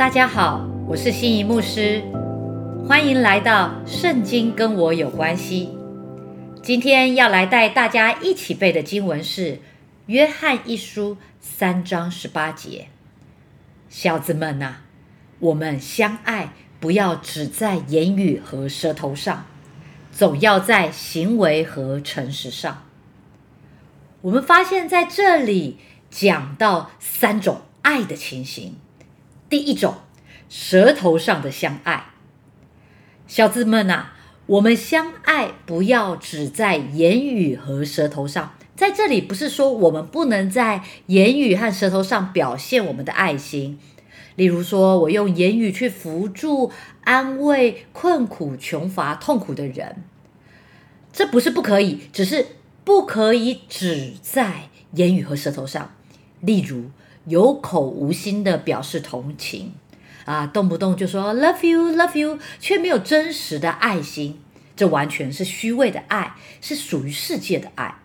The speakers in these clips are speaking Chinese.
大家好，我是心仪牧师，欢迎来到《圣经跟我有关系》。今天要来带大家一起背的经文是《约翰一书》三章十八节。小子们呐，我们相爱，不要只在言语和舌头上，总要在行为和诚实上。我们发现在这里讲到三种爱的情形。第一种，舌头上的相爱，小子们呐，我们相爱不要只在言语和舌头上。在这里不是说我们不能在言语和舌头上表现我们的爱心，例如说我用言语去扶助、安慰困苦、穷乏、痛苦的人，这不是不可以，只是不可以只在言语和舌头上。例如。有口无心的表示同情，啊，动不动就说 love you love you，却没有真实的爱心，这完全是虚伪的爱，是属于世界的爱。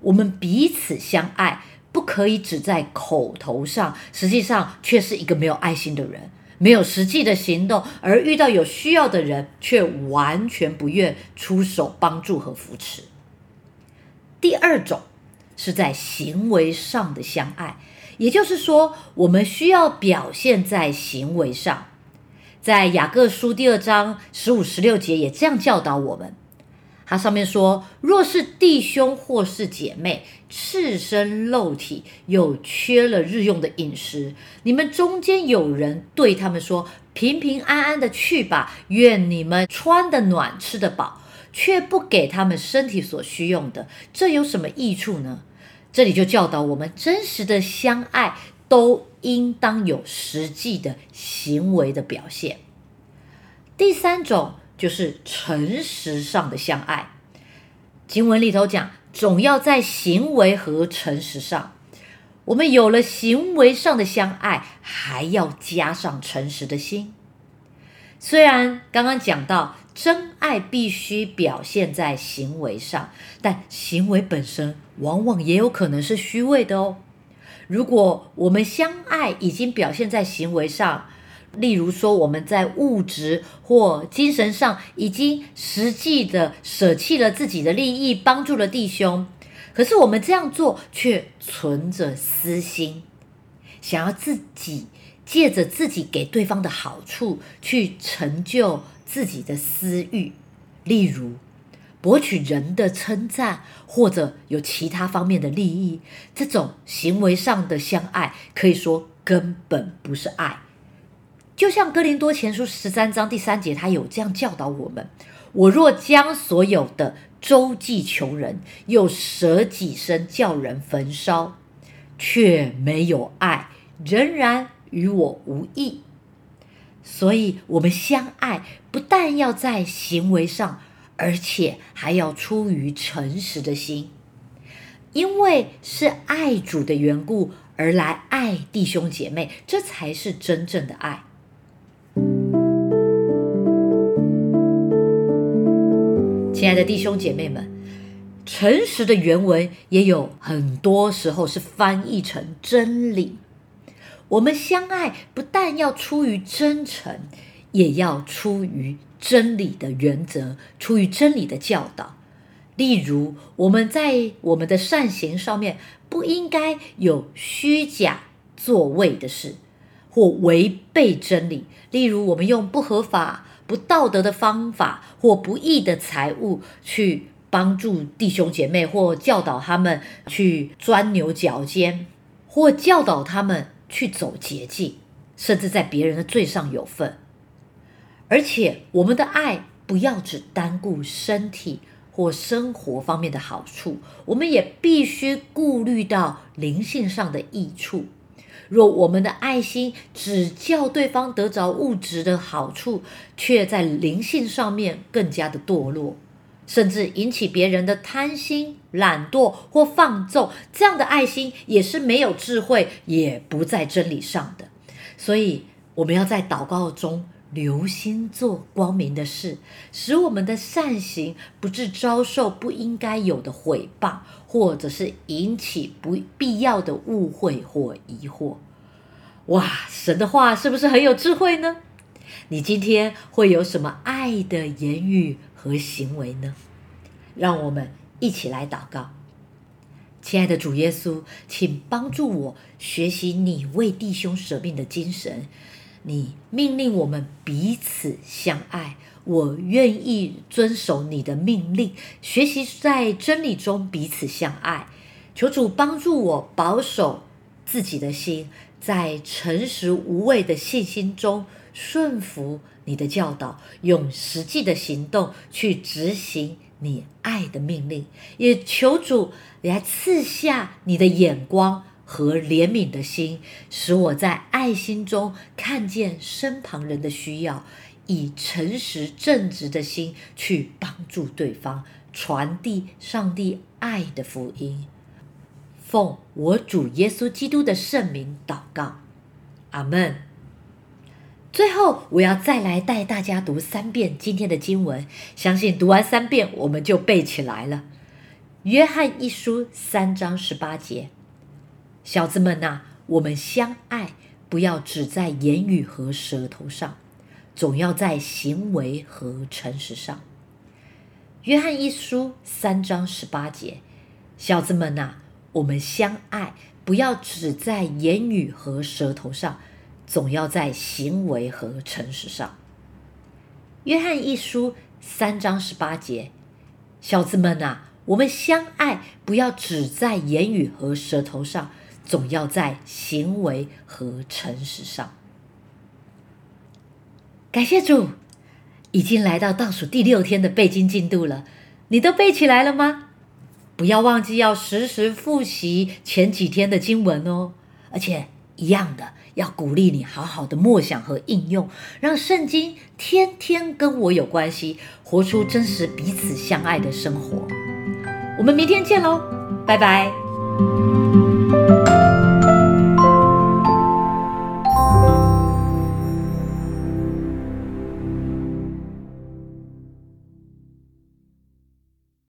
我们彼此相爱，不可以只在口头上，实际上却是一个没有爱心的人，没有实际的行动，而遇到有需要的人，却完全不愿出手帮助和扶持。第二种是在行为上的相爱。也就是说，我们需要表现在行为上。在雅各书第二章十五、十六节也这样教导我们。它上面说：若是弟兄或是姐妹赤身露体，又缺了日用的饮食，你们中间有人对他们说：平平安安的去吧，愿你们穿的暖，吃的饱，却不给他们身体所需用的，这有什么益处呢？这里就教导我们，真实的相爱都应当有实际的行为的表现。第三种就是诚实上的相爱。经文里头讲，总要在行为和诚实上。我们有了行为上的相爱，还要加上诚实的心。虽然刚刚讲到。真爱必须表现在行为上，但行为本身往往也有可能是虚伪的哦。如果我们相爱已经表现在行为上，例如说我们在物质或精神上已经实际的舍弃了自己的利益，帮助了弟兄，可是我们这样做却存着私心，想要自己借着自己给对方的好处去成就。自己的私欲，例如博取人的称赞，或者有其他方面的利益，这种行为上的相爱，可以说根本不是爱。就像哥林多前书十三章第三节，他有这样教导我们：我若将所有的周济穷人，又舍己身叫人焚烧，却没有爱，仍然与我无异。所以，我们相爱不但要在行为上，而且还要出于诚实的心，因为是爱主的缘故而来爱弟兄姐妹，这才是真正的爱。亲爱的弟兄姐妹们，诚实的原文也有很多时候是翻译成真理。我们相爱不但要出于真诚，也要出于真理的原则，出于真理的教导。例如，我们在我们的善行上面不应该有虚假作为的事，或违背真理。例如，我们用不合法、不道德的方法或不义的财物去帮助弟兄姐妹，或教导他们去钻牛角尖，或教导他们。去走捷径，甚至在别人的罪上有份。而且，我们的爱不要只单顾身体或生活方面的好处，我们也必须顾虑到灵性上的益处。若我们的爱心只叫对方得着物质的好处，却在灵性上面更加的堕落。甚至引起别人的贪心、懒惰或放纵，这样的爱心也是没有智慧，也不在真理上的。所以，我们要在祷告中留心做光明的事，使我们的善行不致遭受不应该有的毁谤，或者是引起不必要的误会或疑惑。哇，神的话是不是很有智慧呢？你今天会有什么爱的言语和行为呢？让我们一起来祷告。亲爱的主耶稣，请帮助我学习你为弟兄舍命的精神。你命令我们彼此相爱，我愿意遵守你的命令，学习在真理中彼此相爱。求主帮助我保守自己的心，在诚实无畏的信心中顺服你的教导，用实际的行动去执行。你爱的命令，也求主来赐下你的眼光和怜悯的心，使我在爱心中看见身旁人的需要，以诚实正直的心去帮助对方，传递上帝爱的福音。奉我主耶稣基督的圣名祷告，阿门。最后，我要再来带大家读三遍今天的经文，相信读完三遍，我们就背起来了。约翰一书三章十八节，小子们呐，我们相爱，不要只在言语和舌头上，总要在行为和诚实上。约翰一书三章十八节，小子们呐，我们相爱，不要只在言语和舌头上。总要在行为和诚实上。约翰一书三章十八节，小子们啊，我们相爱，不要只在言语和舌头上，总要在行为和诚实上。感谢主，已经来到倒数第六天的背经进度了，你都背起来了吗？不要忘记要时时复习前几天的经文哦，而且一样的。要鼓励你好好的默想和应用，让圣经天天跟我有关系，活出真实彼此相爱的生活。我们明天见喽，拜拜。